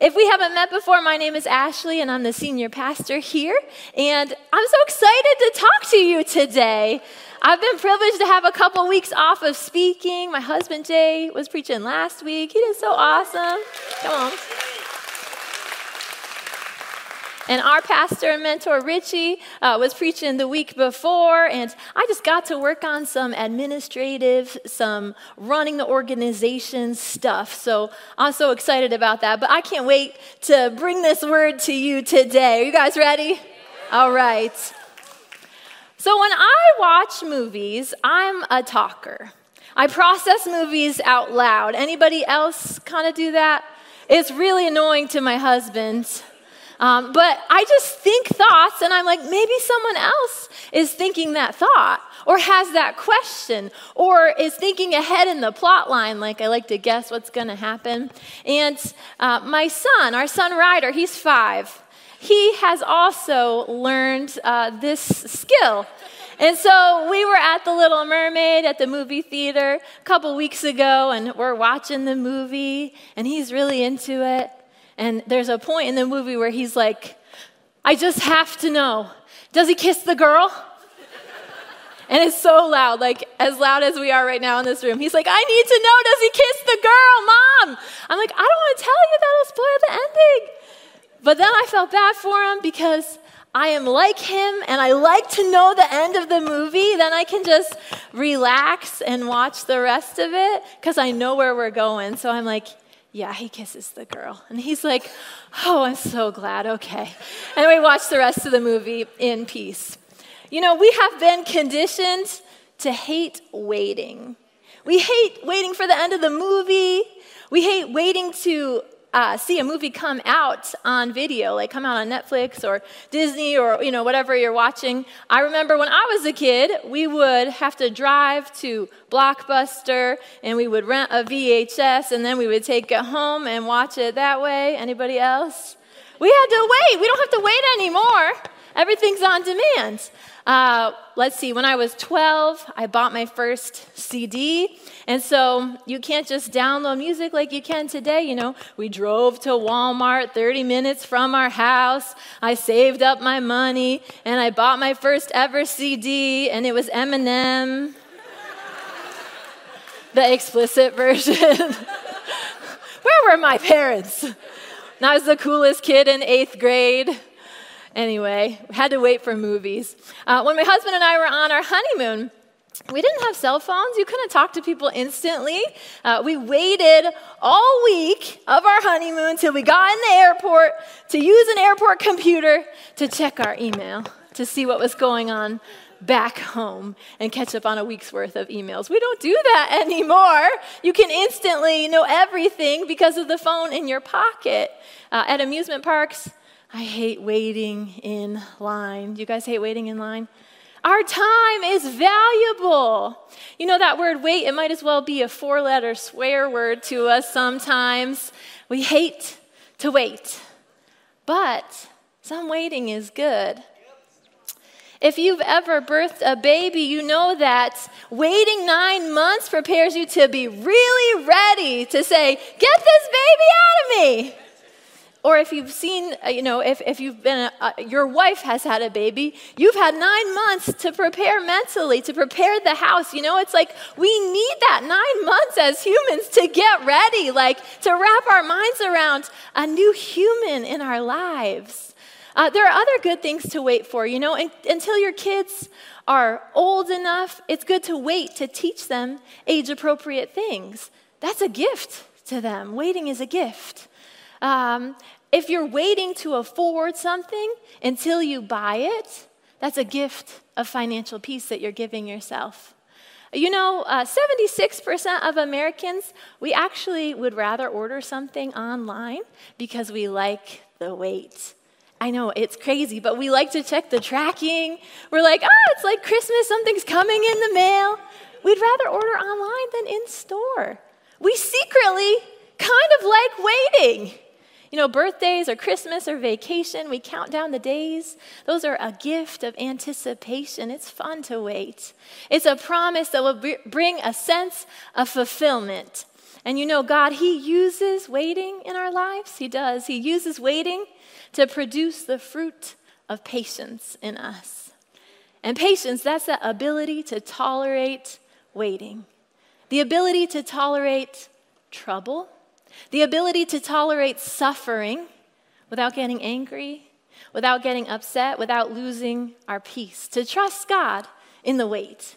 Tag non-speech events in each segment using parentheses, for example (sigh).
If we haven't met before, my name is Ashley and I'm the senior pastor here. And I'm so excited to talk to you today. I've been privileged to have a couple weeks off of speaking. My husband Jay was preaching last week. He did so awesome. Come on. And our pastor and mentor, Richie, uh, was preaching the week before, and I just got to work on some administrative, some running the organization stuff. So I'm so excited about that. But I can't wait to bring this word to you today. Are you guys ready? All right. So when I watch movies, I'm a talker. I process movies out loud. Anybody else kind of do that? It's really annoying to my husband. Um, but I just think thoughts, and I'm like, maybe someone else is thinking that thought, or has that question, or is thinking ahead in the plot line, like I like to guess what's going to happen. And uh, my son, our son Ryder, he's five. He has also learned uh, this skill. And so we were at the Little Mermaid at the movie theater a couple weeks ago, and we're watching the movie, and he's really into it. And there's a point in the movie where he's like, I just have to know. Does he kiss the girl? And it's so loud, like as loud as we are right now in this room. He's like, I need to know, does he kiss the girl, mom? I'm like, I don't want to tell you, that'll spoil the ending. But then I felt bad for him because I am like him and I like to know the end of the movie. Then I can just relax and watch the rest of it because I know where we're going. So I'm like, yeah, he kisses the girl. And he's like, oh, I'm so glad, okay. And we watch the rest of the movie in peace. You know, we have been conditioned to hate waiting. We hate waiting for the end of the movie. We hate waiting to uh, see a movie come out on video, like come out on Netflix or Disney or you know whatever you're watching. I remember when I was a kid, we would have to drive to Blockbuster and we would rent a VHS and then we would take it home and watch it that way. Anybody else? We had to wait. We don't have to wait anymore. Everything's on demand. Uh, let's see, when I was 12, I bought my first CD. And so you can't just download music like you can today. You know, we drove to Walmart 30 minutes from our house. I saved up my money and I bought my first ever CD, and it was Eminem, (laughs) the explicit version. (laughs) Where were my parents? And I was the coolest kid in eighth grade. Anyway, had to wait for movies. Uh, when my husband and I were on our honeymoon, we didn't have cell phones. You couldn't talk to people instantly. Uh, we waited all week of our honeymoon till we got in the airport to use an airport computer to check our email to see what was going on back home and catch up on a week's worth of emails. We don't do that (laughs) anymore. You can instantly know everything because of the phone in your pocket. Uh, at amusement parks, I hate waiting in line. You guys hate waiting in line? Our time is valuable. You know that word wait, it might as well be a four letter swear word to us sometimes. We hate to wait, but some waiting is good. If you've ever birthed a baby, you know that waiting nine months prepares you to be really ready to say, Get this baby out of me. Or if you've seen, uh, you know, if, if you've been, a, your wife has had a baby, you've had nine months to prepare mentally, to prepare the house. You know, it's like we need that nine months as humans to get ready, like to wrap our minds around a new human in our lives. Uh, there are other good things to wait for, you know, and, until your kids are old enough, it's good to wait to teach them age appropriate things. That's a gift to them. Waiting is a gift. Um, if you're waiting to afford something until you buy it, that's a gift of financial peace that you're giving yourself. You know, uh, 76% of Americans, we actually would rather order something online because we like the wait. I know it's crazy, but we like to check the tracking. We're like, oh, it's like Christmas, something's coming in the mail. We'd rather order online than in store. We secretly kind of like waiting. You know, birthdays or Christmas or vacation, we count down the days. Those are a gift of anticipation. It's fun to wait. It's a promise that will bring a sense of fulfillment. And you know, God, He uses waiting in our lives. He does. He uses waiting to produce the fruit of patience in us. And patience, that's the ability to tolerate waiting, the ability to tolerate trouble, the ability to tolerate suffering without getting angry, without getting upset, without losing our peace, to trust God in the wait.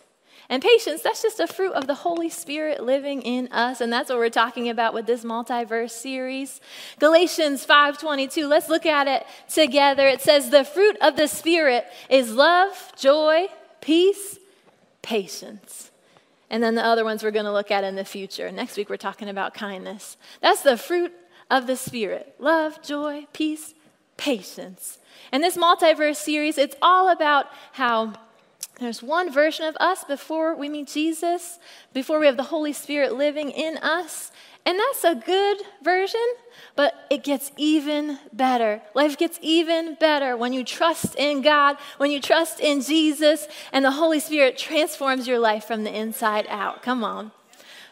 And patience, that's just a fruit of the Holy Spirit living in us, and that's what we're talking about with this multiverse series. Galatians 5:22. Let's look at it together. It says the fruit of the Spirit is love, joy, peace, patience. And then the other ones we're going to look at in the future. Next week we're talking about kindness. That's the fruit of the Spirit. Love, joy, peace, patience. And this multiverse series, it's all about how there's one version of us before we meet Jesus, before we have the Holy Spirit living in us. And that's a good version, but it gets even better. Life gets even better when you trust in God, when you trust in Jesus, and the Holy Spirit transforms your life from the inside out. Come on.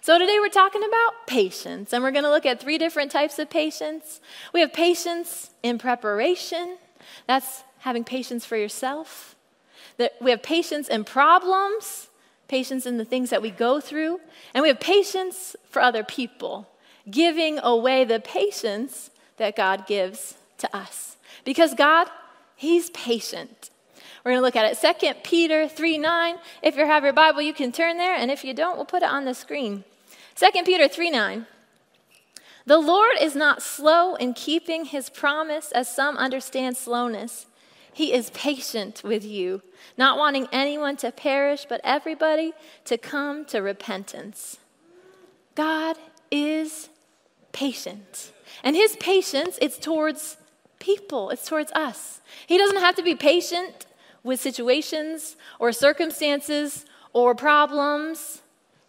So, today we're talking about patience, and we're going to look at three different types of patience. We have patience in preparation, that's having patience for yourself. That we have patience in problems, patience in the things that we go through, and we have patience for other people, giving away the patience that God gives to us. Because God, He's patient. We're going to look at it. 2 Peter 3 9. If you have your Bible, you can turn there, and if you don't, we'll put it on the screen. 2 Peter 3 9. The Lord is not slow in keeping his promise, as some understand slowness. He is patient with you, not wanting anyone to perish, but everybody to come to repentance. God is patient. And his patience, it's towards people, it's towards us. He doesn't have to be patient with situations or circumstances or problems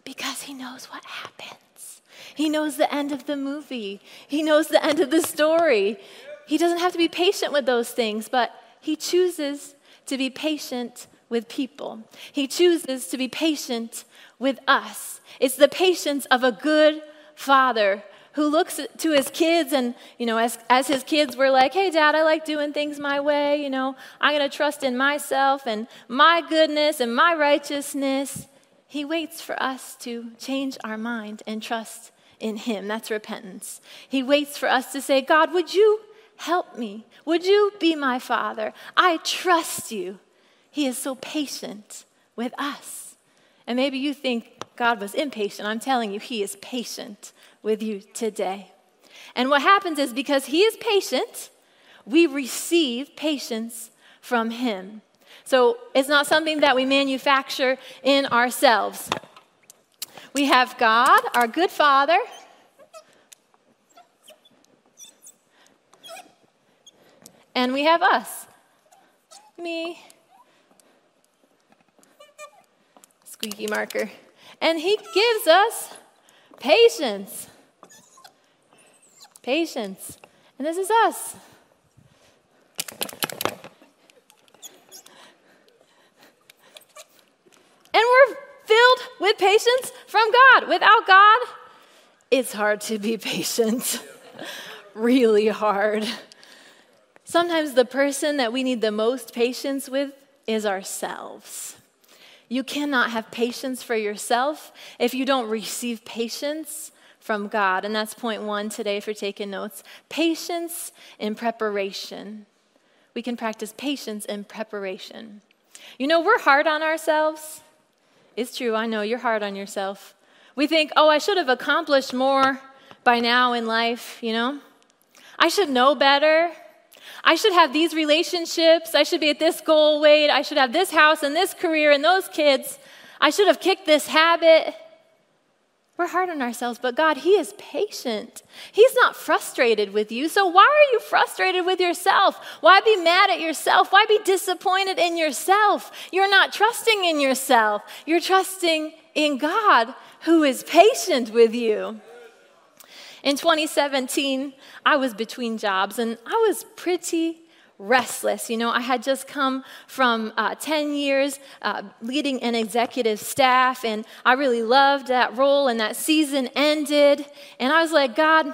because he knows what happens. He knows the end of the movie, he knows the end of the story. He doesn't have to be patient with those things, but he chooses to be patient with people. He chooses to be patient with us. It's the patience of a good father who looks to his kids and, you know, as, as his kids were like, hey, dad, I like doing things my way. You know, I'm going to trust in myself and my goodness and my righteousness. He waits for us to change our mind and trust in him. That's repentance. He waits for us to say, God, would you Help me. Would you be my father? I trust you. He is so patient with us. And maybe you think God was impatient. I'm telling you, He is patient with you today. And what happens is because He is patient, we receive patience from Him. So it's not something that we manufacture in ourselves. We have God, our good Father, And we have us. Me. Squeaky marker. And he gives us patience. Patience. And this is us. And we're filled with patience from God. Without God, it's hard to be patient. (laughs) really hard. Sometimes the person that we need the most patience with is ourselves. You cannot have patience for yourself if you don't receive patience from God. And that's point one today for taking notes patience in preparation. We can practice patience in preparation. You know, we're hard on ourselves. It's true, I know you're hard on yourself. We think, oh, I should have accomplished more by now in life, you know? I should know better. I should have these relationships. I should be at this goal weight. I should have this house and this career and those kids. I should have kicked this habit. We're hard on ourselves, but God, He is patient. He's not frustrated with you. So why are you frustrated with yourself? Why be mad at yourself? Why be disappointed in yourself? You're not trusting in yourself. You're trusting in God who is patient with you. In 2017, I was between jobs and I was pretty restless. You know, I had just come from uh, 10 years uh, leading an executive staff, and I really loved that role, and that season ended. And I was like, God,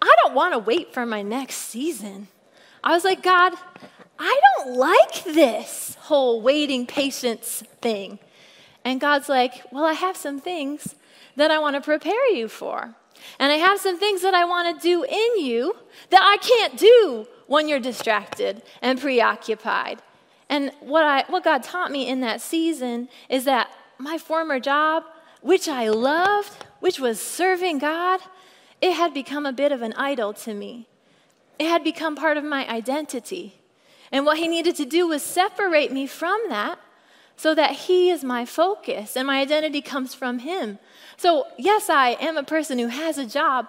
I don't want to wait for my next season. I was like, God, I don't like this whole waiting patience thing. And God's like, Well, I have some things that I want to prepare you for. And I have some things that I want to do in you that I can't do when you're distracted and preoccupied. And what, I, what God taught me in that season is that my former job, which I loved, which was serving God, it had become a bit of an idol to me. It had become part of my identity. And what He needed to do was separate me from that so that He is my focus and my identity comes from Him. So, yes, I am a person who has a job,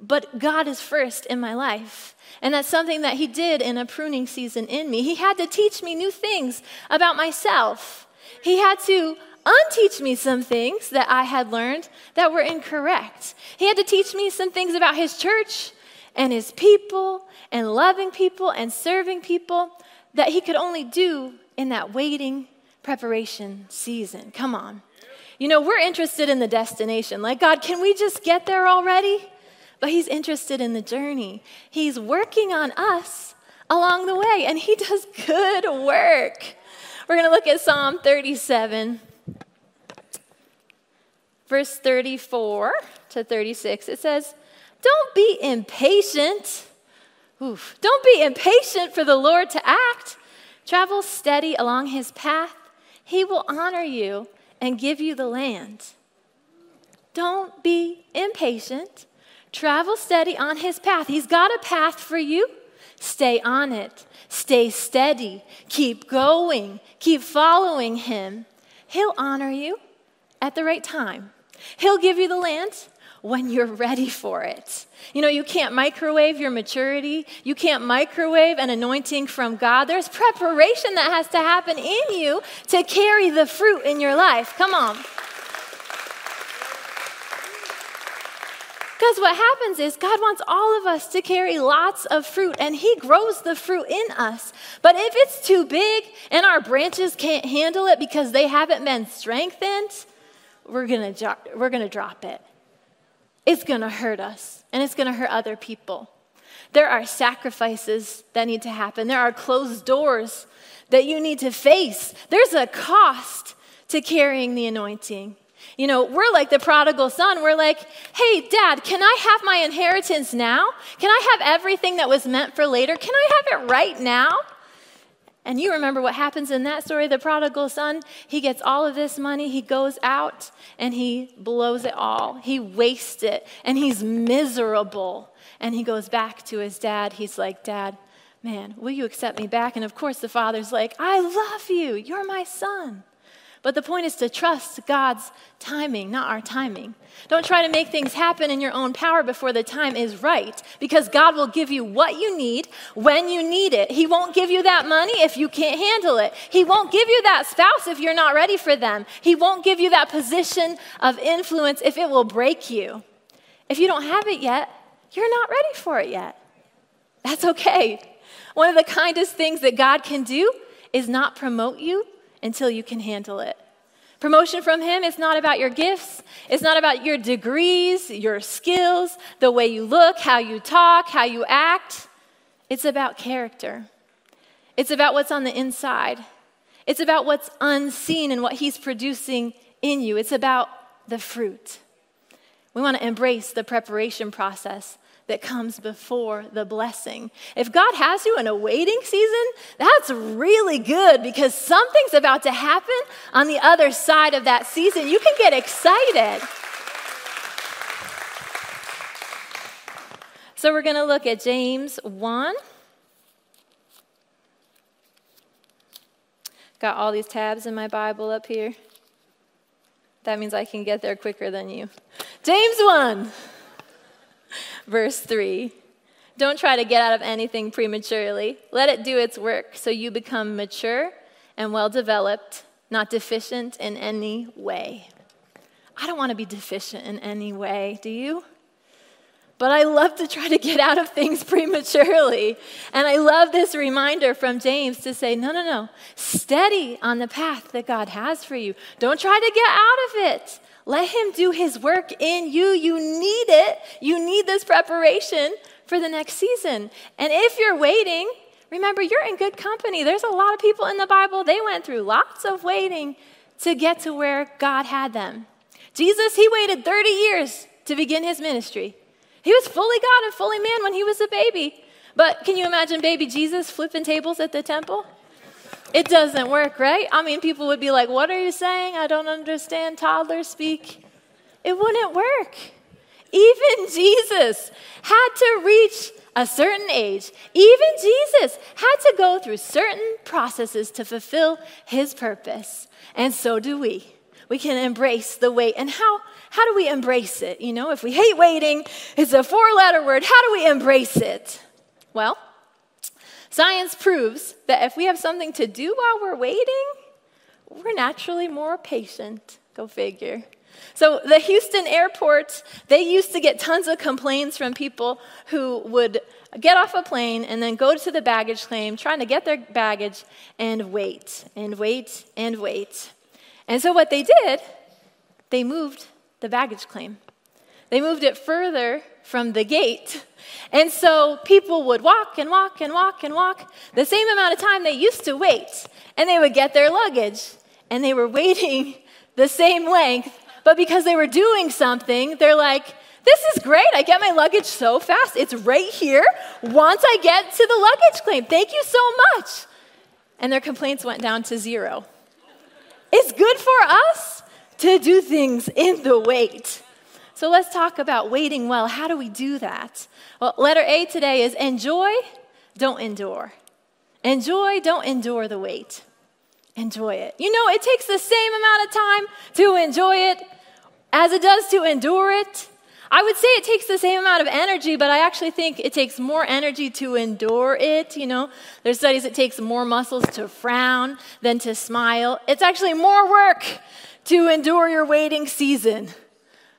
but God is first in my life. And that's something that He did in a pruning season in me. He had to teach me new things about myself. He had to unteach me some things that I had learned that were incorrect. He had to teach me some things about His church and His people and loving people and serving people that He could only do in that waiting preparation season. Come on. You know, we're interested in the destination. Like, God, can we just get there already? But He's interested in the journey. He's working on us along the way, and He (laughs) does good work. We're going to look at Psalm 37 verse 34 to 36, it says, Don't be impatient. Oof. Don't be impatient for the Lord to act. Travel steady along his path. He will honor you and give you the land. Don't be impatient. Travel steady on his path. He's got a path for you. Stay on it. Stay steady. Keep going. Keep following him. He'll honor you at the right time. He'll give you the land when you're ready for it. You know, you can't microwave your maturity, you can't microwave an anointing from God. There's preparation that has to happen in you to carry the fruit in your life. Come on. Because what happens is God wants all of us to carry lots of fruit, and He grows the fruit in us. But if it's too big and our branches can't handle it because they haven't been strengthened, we're going to we're going to drop it. It's going to hurt us and it's going to hurt other people. There are sacrifices that need to happen. There are closed doors that you need to face. There's a cost to carrying the anointing. You know, we're like the prodigal son. We're like, hey, dad, can I have my inheritance now? Can I have everything that was meant for later? Can I have it right now? And you remember what happens in that story the prodigal son? He gets all of this money, he goes out and he blows it all. He wastes it and he's miserable. And he goes back to his dad. He's like, Dad, man, will you accept me back? And of course, the father's like, I love you. You're my son. But the point is to trust God's timing, not our timing. Don't try to make things happen in your own power before the time is right, because God will give you what you need when you need it. He won't give you that money if you can't handle it. He won't give you that spouse if you're not ready for them. He won't give you that position of influence if it will break you. If you don't have it yet, you're not ready for it yet. That's okay. One of the kindest things that God can do is not promote you until you can handle it. Promotion from Him is not about your gifts, it's not about your degrees, your skills, the way you look, how you talk, how you act. It's about character. It's about what's on the inside. It's about what's unseen and what He's producing in you. It's about the fruit. We want to embrace the preparation process that comes before the blessing. If God has you in a waiting season, that's really good because something's about to happen on the other side of that season. You can get excited. So we're going to look at James 1. Got all these tabs in my Bible up here. That means I can get there quicker than you. James 1 verse 3. Don't try to get out of anything prematurely. Let it do its work so you become mature and well developed, not deficient in any way. I don't want to be deficient in any way, do you? but I love to try to get out of things (laughs) prematurely. And I love this reminder from James to say, no, no, no, steady on the path that God has for you. Don't try to get out of it. Let Him do His work in you. You need it. You need this preparation for the next season. And if you're waiting, remember you're in good company. There's a lot of people in the Bible, they went through lots of waiting to get to where God had them. Jesus, He waited 30 years to begin His ministry. He was fully God and fully man when he was a baby. But can you imagine baby Jesus flipping tables at the temple? It doesn't work, right? I mean, people would be like, What are you saying? I don't understand toddler speak. It wouldn't work. Even Jesus had to reach a certain age. Even Jesus had to go through certain processes to fulfill his purpose. And so do we. We can embrace the wait. And how how do we embrace it? You know, if we hate waiting, it's a four letter word. How do we embrace it? Well, science proves that if we have something to do while we're waiting, we're naturally more patient. Go figure. So, the Houston airport, they used to get tons of complaints from people who would get off a plane and then go to the baggage claim, trying to get their baggage, and wait, and wait, and wait. And so, what they did, they moved the baggage claim. They moved it further from the gate. And so people would walk and walk and walk and walk the same amount of time they used to wait. And they would get their luggage. And they were (laughs) waiting the same length. But because they were doing something, they're like, this is great. I get my luggage so fast. It's right here once I get to the luggage claim. Thank you so much. And their complaints went down to zero. It's good for us to do things in the wait. So let's talk about waiting well. How do we do that? Well, letter A today is enjoy, don't endure. Enjoy, don't endure the wait. Enjoy it. You know, it takes the same amount of time to enjoy it as it does to endure it. I would say it takes the same amount of energy, but I actually think it takes more energy to endure it. You know, there's studies it takes more muscles to frown than to smile. It's actually more work to endure your waiting season.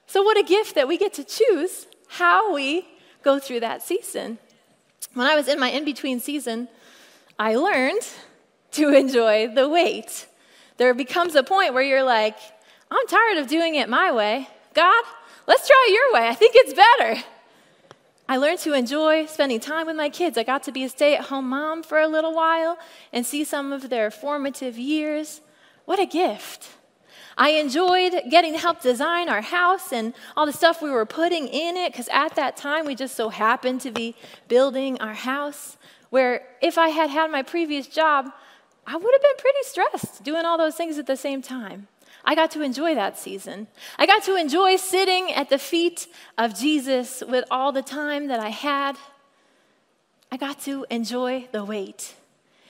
So, what a gift that we get to choose how we go through that season. When I was in my in between season, I learned to enjoy the wait. There becomes a point where you're like, I'm tired of doing it my way. God, let's try your way. I think it's better. I learned to enjoy spending time with my kids. I got to be a stay at home mom for a little while and see some of their formative years. What a gift. I enjoyed getting to help design our house and all the stuff we were putting in it because at that time we just so happened to be building our house. Where if I had had my previous job, I would have been pretty stressed doing all those things at the same time. I got to enjoy that season. I got to enjoy sitting at the feet of Jesus with all the time that I had. I got to enjoy the wait.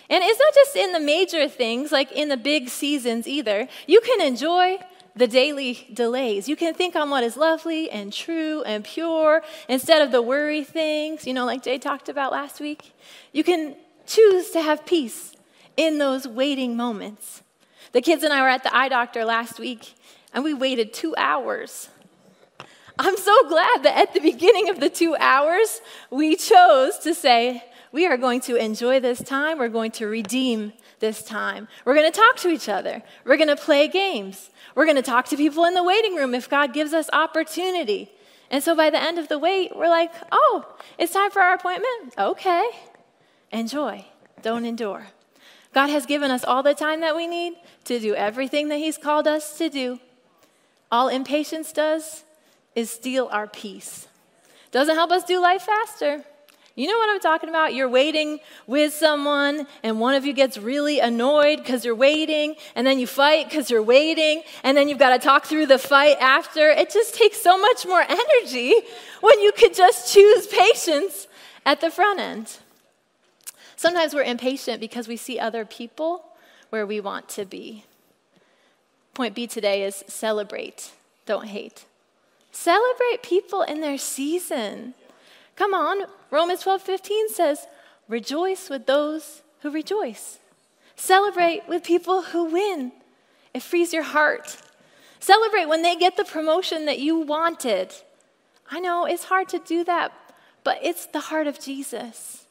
And it's not just in the major things, like in the big seasons either. You can enjoy the daily delays. You can think on what is lovely and true and pure instead of the worry things, you know, like Jay talked about last week. You can choose to have peace in those waiting moments. The kids and I were at the eye doctor last week, and we waited two hours. I'm so glad that at the beginning of the two hours, we chose to say, we are going to enjoy this time. We're going to redeem this time. We're going to talk to each other. We're going to play games. We're going to talk to people in the waiting room if God gives us opportunity. And so by the end of the wait, we're like, oh, it's time for our appointment? Okay. Enjoy. Don't endure. God has given us all the time that we need to do everything that He's called us to do. All impatience does is steal our peace. Doesn't help us do life faster. You know what I'm talking about? You're waiting with someone, and one of you gets really annoyed because you're waiting, and then you fight because you're waiting, and then you've got to talk through the fight after. It just takes so much more energy when you could just choose patience at the front end. Sometimes we're impatient because we see other people where we want to be. Point B today is celebrate, don't hate. Celebrate people in their season. Come on, Romans 12 15 says, Rejoice with those who rejoice. Celebrate with people who win. It frees your heart. Celebrate when they get the promotion that you wanted. I know it's hard to do that, but it's the heart of Jesus.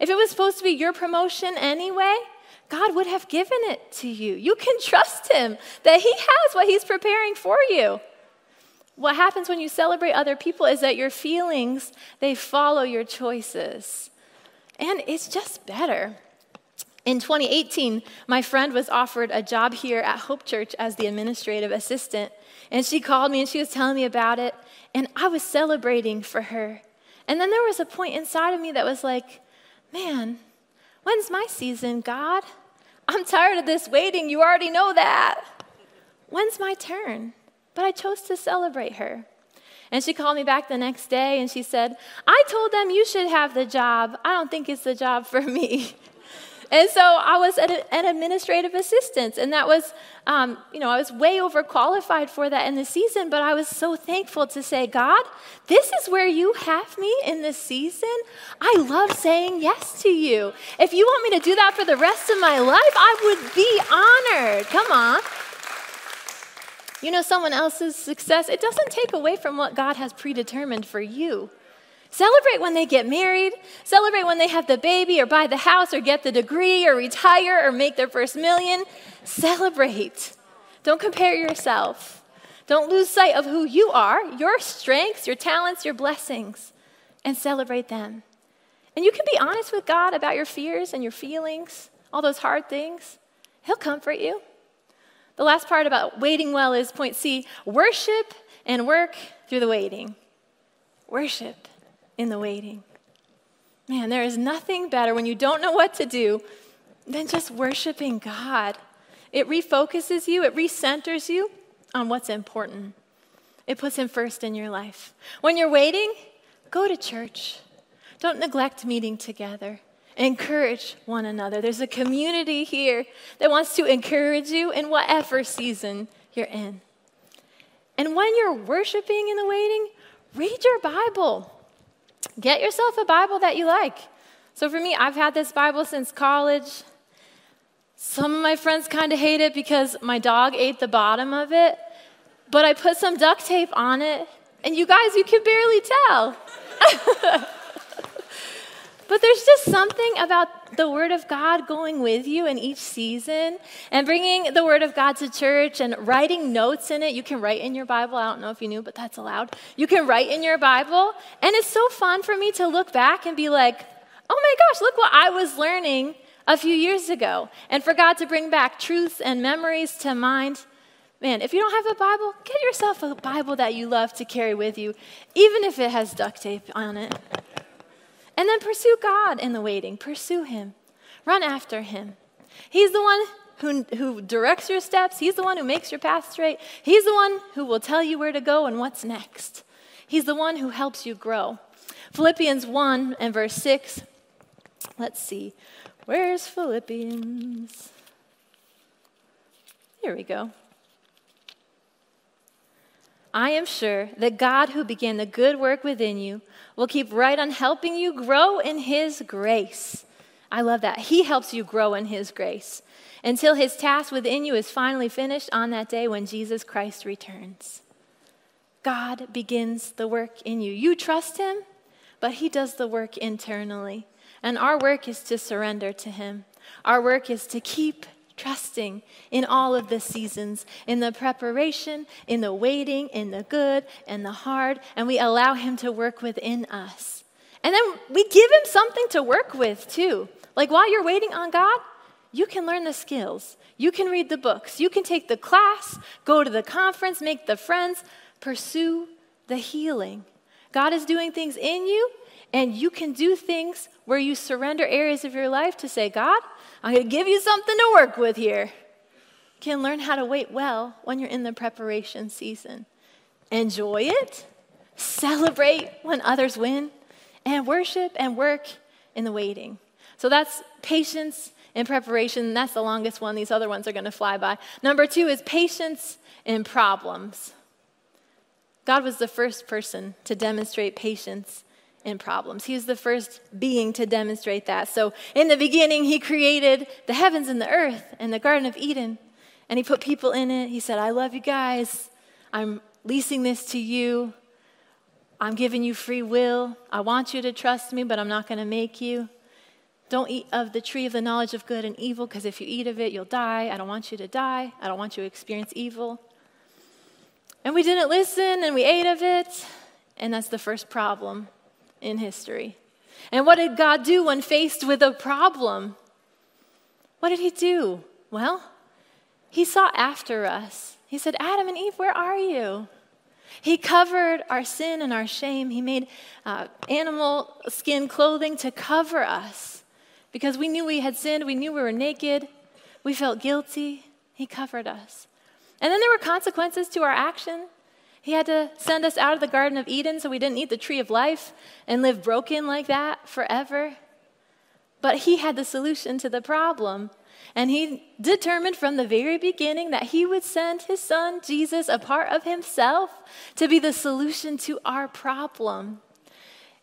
If it was supposed to be your promotion anyway, God would have given it to you. You can trust Him that He has what He's preparing for you. What happens when you celebrate other people is that your feelings, they follow your choices. And it's just better. In 2018, my friend was offered a job here at Hope Church as the administrative assistant. And she called me and she was telling me about it. And I was celebrating for her. And then there was a point inside of me that was like, man, when's my season, God? I'm tired of this waiting. You already know that. When's my turn? But I chose to celebrate her. And she called me back the next day and she said, I told them you should have the job. I don't think it's the job for me. (laughs) And so I was an administrative assistant, and that was, um, you know, I was way overqualified for that in the season, but I was so thankful to say, God, this is where you have me in this season. I love saying yes to you. If you want me to do that for the rest of my life, I would be honored. Come on. You know, someone else's success, it doesn't take away from what God has predetermined for you. Celebrate when they get married. Celebrate when they have the baby or buy the house or get the degree or retire or make their first million. Celebrate. Don't compare yourself. Don't lose sight of who you are, your strengths, your talents, your blessings, and celebrate them. And you can be honest with God about your fears and your feelings, all those hard things. He'll comfort you. The last part about waiting well is point C worship and work through the waiting. Worship in the waiting. Man, there is nothing better when you don't know what to do than just worshiping God. It refocuses you, it recenters you on what's important. It puts Him first in your life. When you're waiting, go to church. Don't neglect meeting together. Encourage one another. There's a community here that wants to encourage you in whatever season you're in. And when you're worshiping in the waiting, read your Bible. Get yourself a Bible that you like. So for me, I've had this Bible since college. Some of my friends kind of hate it because my dog ate the bottom of it, but I put some duct tape on it, and you guys, you can barely tell. (laughs) But there's just something about the Word of God going with you in each season and bringing the Word of God to church and writing notes in it. You can write in your Bible. I don't know if you knew, but that's allowed. You can write in your Bible. And it's so fun for me to look back and be like, oh my gosh, look what I was learning a few years ago. And for God to bring back truths and memories to mind. Man, if you don't have a Bible, get yourself a Bible that you love to carry with you, even if it has duct tape on it. And then pursue God in the waiting. Pursue Him. Run after Him. He's the one who, who directs your steps, He's the one who makes your path straight. He's the one who will tell you where to go and what's next. He's the one who helps you grow. Philippians 1 and verse 6. Let's see. Where's Philippians? Here we go. I am sure that God, who began the good work within you, will keep right on helping you grow in His grace. I love that. He helps you grow in His grace until His task within you is finally finished on that day when Jesus Christ returns. God begins the work in you. You trust Him, but He does the work internally. And our work is to surrender to Him. Our work is to keep trusting in all of the seasons, in the preparation, in the waiting, in the good and the hard, and we allow Him to work within us. And then we give Him something to work with too. Like while you're waiting on God, you can learn the skills. You can read the books. You can take the class, go to the conference, make the friends, pursue the healing. God is doing things in you, and you can do things where you surrender areas of your life to say, God, I'm going to give you something to work with here. You can learn how to wait well when you're in the preparation season. Enjoy it, celebrate when others win, and worship and work in the waiting. So that's patience in preparation. That's the longest one. These other ones are going to fly by. Number two is patience in problems. God was the first person to demonstrate patience in problems. He's the first being to demonstrate that. So, in the beginning, he created the heavens and the earth and the Garden of Eden, and he put people in it. He said, I love you guys. I'm leasing this to you. I'm giving you free will. I want you to trust me, but I'm not going to make you. Don't eat of the tree of the knowledge of good and evil, because if you eat of it, you'll die. I don't want you to die. I don't want you to experience evil. And we didn't listen and we ate of it. And that's the first problem in history. And what did God do when faced with a problem? What did He do? Well, He sought after us. He said, Adam and Eve, where are you? He covered our sin and our shame. He made uh, animal skin clothing to cover us because we knew we had sinned. We knew we were naked. We felt guilty. He covered us. And then there were consequences to our action. He had to send us out of the Garden of Eden so we didn't eat the tree of life and live broken like that forever. But He had the solution to the problem. And He determined from the very beginning that He would send His Son, Jesus, a part of Himself, to be the solution to our problem.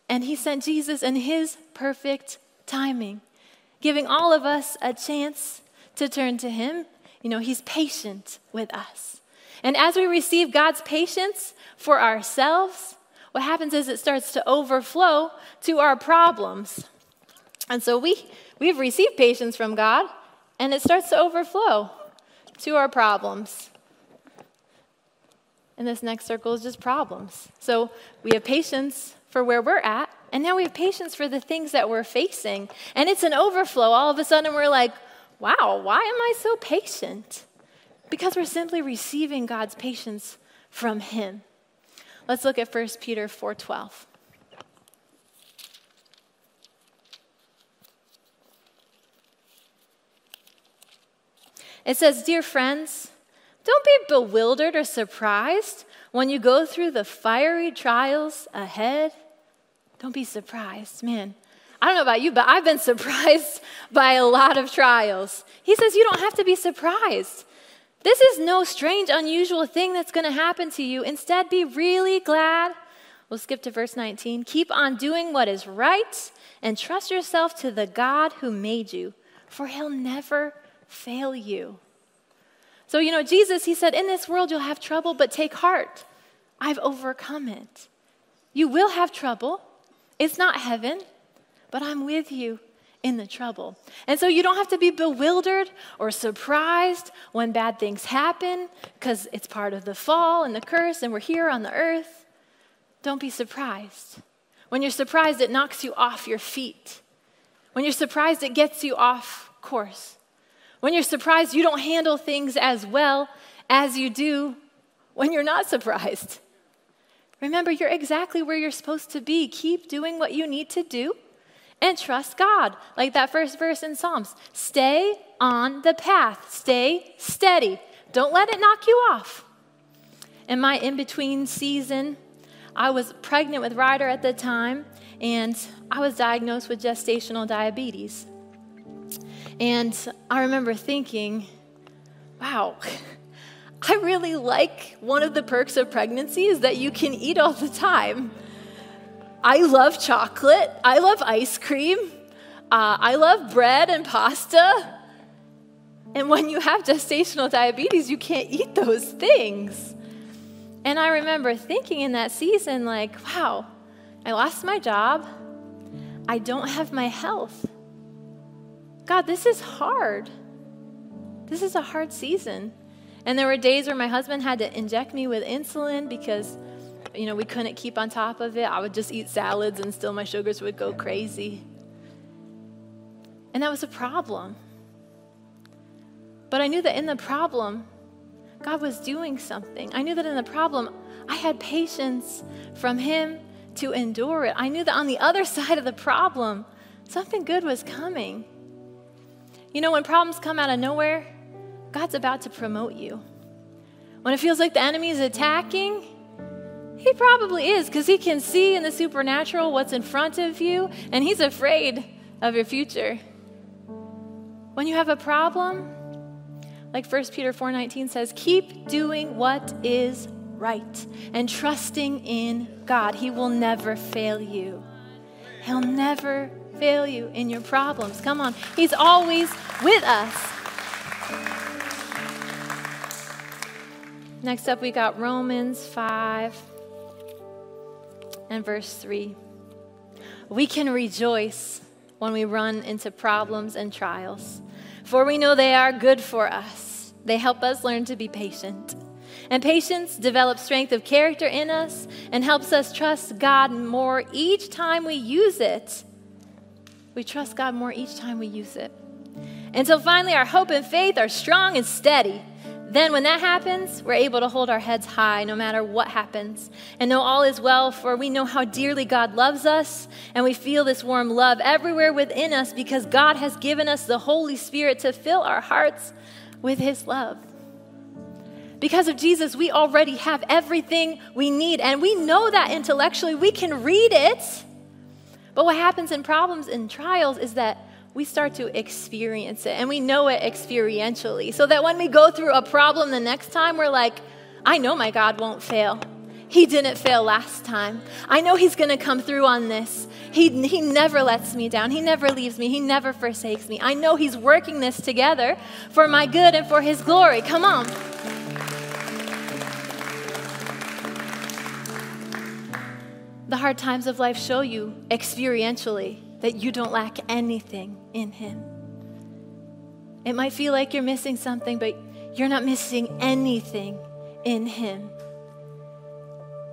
And He sent Jesus in His perfect timing, giving all of us a chance to turn to Him. You know, He's patient with us. And as we receive God's patience for ourselves, what happens is it starts to overflow to our problems. And so we, we've received patience from God, and it starts to overflow to our problems. And this next circle is just problems. So we have patience for where we're at, and now we have patience for the things that we're facing. And it's an overflow. All of a sudden, we're like, wow, why am I so patient? Because we're simply receiving God's patience from him. Let's look at 1 Peter 4:12. It says, "Dear friends, don't be bewildered or surprised when you go through the fiery trials ahead. Don't be surprised, man. I don't know about you, but I've been (laughs) surprised by a lot of trials. He says you don't have to be surprised. This is no strange, unusual thing that's going to happen to you. Instead, be really glad. We'll skip to verse 19. Keep on doing what is right and trust yourself to the God who made you, for he'll never fail you. So, you know, Jesus, he said, In this world you'll have trouble, but take heart. I've overcome it. You will have trouble. It's not heaven, but I'm with you in the trouble. And so you don't have to be bewildered or surprised when bad things happen because it's part of the fall and the curse and we're here on the earth. Don't be surprised. When you're surprised, it knocks you off your feet. When you're surprised, it gets you off course. When you're surprised, you don't handle things as well as you do when you're not surprised. Remember, you're exactly where you're supposed to be. Keep doing what you need to do and trust God, like that first verse in Psalms. Stay on the path, stay steady. Don't let it knock you off. In my in between season, I was pregnant with Ryder at the time, and I was diagnosed with gestational diabetes. And I remember thinking, wow, (laughs) I really like one of the perks of pregnancy is that you can eat all the time. I love chocolate. I love ice cream. Uh, I love bread and pasta. And when you have gestational diabetes, you can't eat those things. And I remember thinking in that season, like, wow, I lost my job. I don't have my health. God, this is hard. This is a hard season. And there were days where my husband had to inject me with insulin because you know, we couldn't keep on top of it. I would just eat salads and still my sugars would go crazy. And that was a problem. But I knew that in the problem, God was doing something. I knew that in the problem, I had patience from Him to endure it. I knew that on the other (laughs) side of the problem, something good was coming. You know, when problems come out of nowhere, God's about to promote you. When it feels like the enemy is attacking, he probably is because he can see in the supernatural what's in front of you and he's afraid of your future. When you have a problem, like 1 Peter 4:19 says, keep doing what is right and trusting in God. He will never fail you. He'll never fail you in your problems. Come on. He's always with us. Next up, we got Romans 5 and verse 3. We can rejoice when we run into problems and trials, for we know they are good for us. They help us learn to be patient. And patience develops strength of character in us and helps us trust God more each time we use it. We trust God more each time we use it. Until finally, our hope and faith are strong and steady. Then, when that happens, we're able to hold our heads high no matter what happens and know all is well, for we know how dearly God loves us, and we feel this warm love everywhere within us because God has given us the Holy Spirit to fill our hearts with His love. Because of Jesus, we already have everything we need, and we know that intellectually. We can read it. But what happens in problems and trials is that we start to experience it and we know it experientially. So that when we go through a problem the next time, we're like, I know my God won't fail. He didn't fail last time. I know He's going to come through on this. He, he never lets me down. He never leaves me. He never forsakes me. I know He's working this together for my good and for His glory. Come on. The hard times of life show you experientially that you don't lack anything in Him. It might feel like you're missing something, but you're not missing anything in Him.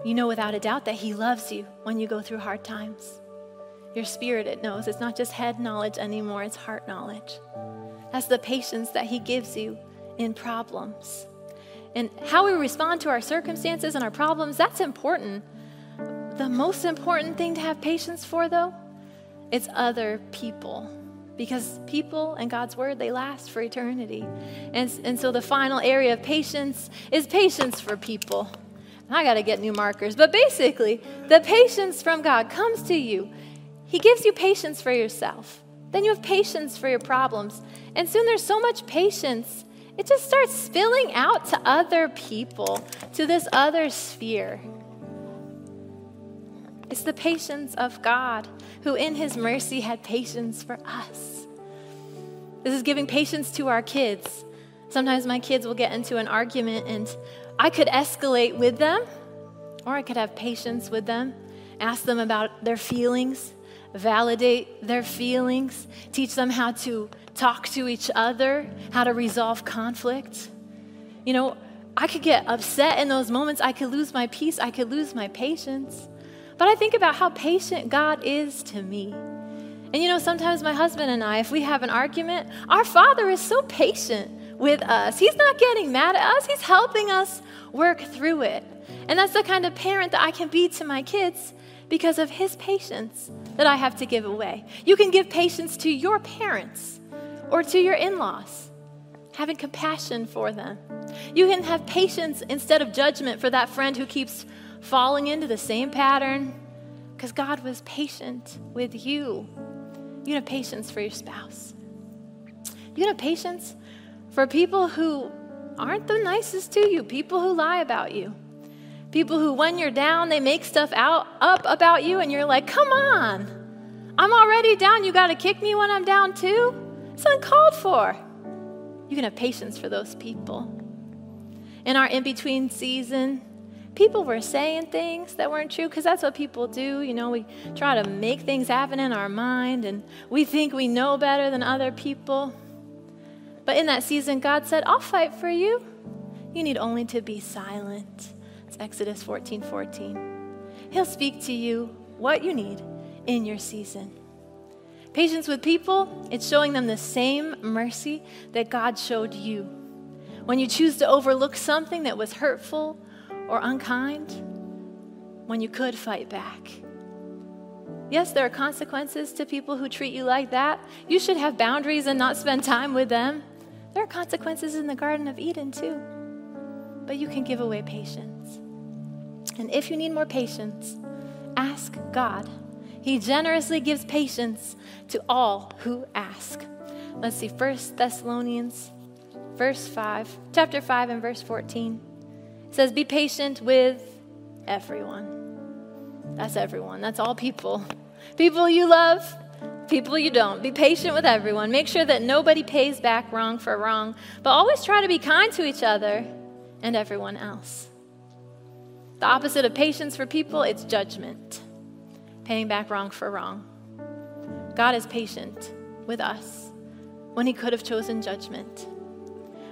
You know without a doubt that He loves you when you go through hard times. Your spirit, it knows. It's not just head knowledge anymore, it's heart knowledge. That's the patience that He gives you in problems. And how we respond to our circumstances and our problems, that's important. The most important thing to have patience for, though, it's other people. Because people and God's word, they last for eternity. And, and so the final area of patience is patience for people. I got to get new markers. But basically, the patience from God comes to you. He gives you patience for yourself. Then you have patience for your problems. And soon there's so much patience, it just starts spilling out to other people, to this other sphere. It's the patience of God who, in his mercy, had patience for us. This is giving patience to our kids. Sometimes my kids will get into an argument and I could escalate with them, or I could have patience with them, ask them about their feelings, validate their feelings, teach them how to talk to each other, how to resolve conflict. You know, I could get upset in those moments. I could lose my peace. I could lose my patience. But I think about how patient God is to me. And you know, sometimes my husband and I, if we have an argument, our Father is so patient with us. He's not getting mad at us, He's helping us work through it. And that's the kind of parent that I can be to my kids because of His patience that I have to give away. You can give patience to your parents or to your in laws, having compassion for them. You can have patience instead of judgment for that friend who keeps falling into the same pattern because God was patient with you. You have patience for your spouse. You have patience for people who aren't the nicest to you, people who lie about you. People who, when you're down, they make stuff out up about you, and you're like, come on, I'm already down. You got to kick me when I'm down too? It's uncalled for. You can have patience for those people. In our in between season, people were saying things that weren't true because that's what people do. You know, we try to make things happen in our mind and we think we know better than other people. But in that season, God said, I'll fight for you. You need only to be silent. It's Exodus 14 14. He'll speak to you what you need in your season. Patience with people, it's showing them the same mercy that God showed you. When you choose to overlook something that was hurtful or unkind when you could fight back. Yes, there are consequences to people who treat you like that. You should have boundaries and not spend time with them. There are consequences in the Garden of Eden, too. But you can give away patience. And if you need more patience, ask God. He generously gives patience to all who ask. Let's see, 1 Thessalonians verse 5, chapter 5 and verse 14. It says, Be patient with everyone. That's everyone. That's all people. People you love, people you don't. Be patient with everyone. Make sure that nobody pays back wrong for wrong, but always try to be kind to each other and everyone else. The opposite of patience for people, it's judgment. paying back wrong for wrong. God is patient with us when He could have chosen judgment.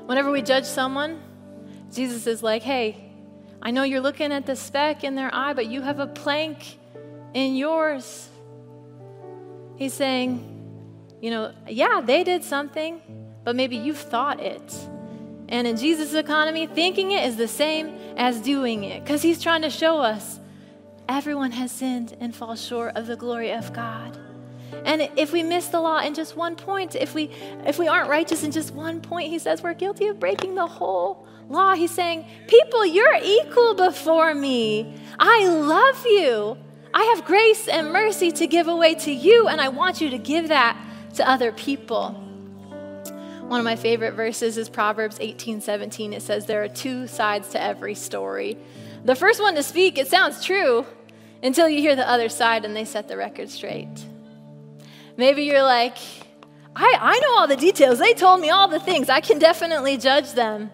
Whenever we judge someone, Jesus is like, hey, I know you're looking at the speck in their eye, but you have a plank in yours. He's saying, you know, yeah, they did something, but maybe you've thought it. And in Jesus' economy, thinking it is the same as doing it because he's trying to show us everyone has sinned and falls short of the glory of God. And if we miss the law in just one point, if we if we aren't righteous in just one point, he says we're guilty of breaking the whole law. He's saying, "People, you're equal before me. I love you. I have grace and mercy to give away to you, and I want you to give that to other people." One of my favorite verses is Proverbs 18 17. It says, There are two sides to every story. The first one to speak, it sounds true until you hear the other side and they set the record straight. Maybe you're like, I, I know all the details. They told me all the things. I can definitely judge them.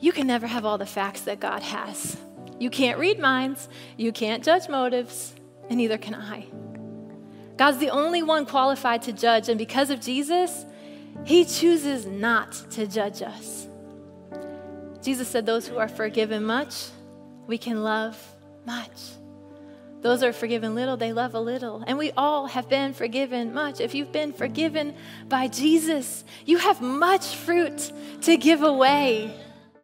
You can never have all the facts that God has. You can't read minds, you can't judge motives, and neither can I. God's the only one qualified to judge, and because of Jesus, he chooses not to judge us. Jesus said, Those who are forgiven much, we can love much. Those are forgiven little, they love a little. And we all have been forgiven much. If you've been forgiven by Jesus, you have much fruit to give away.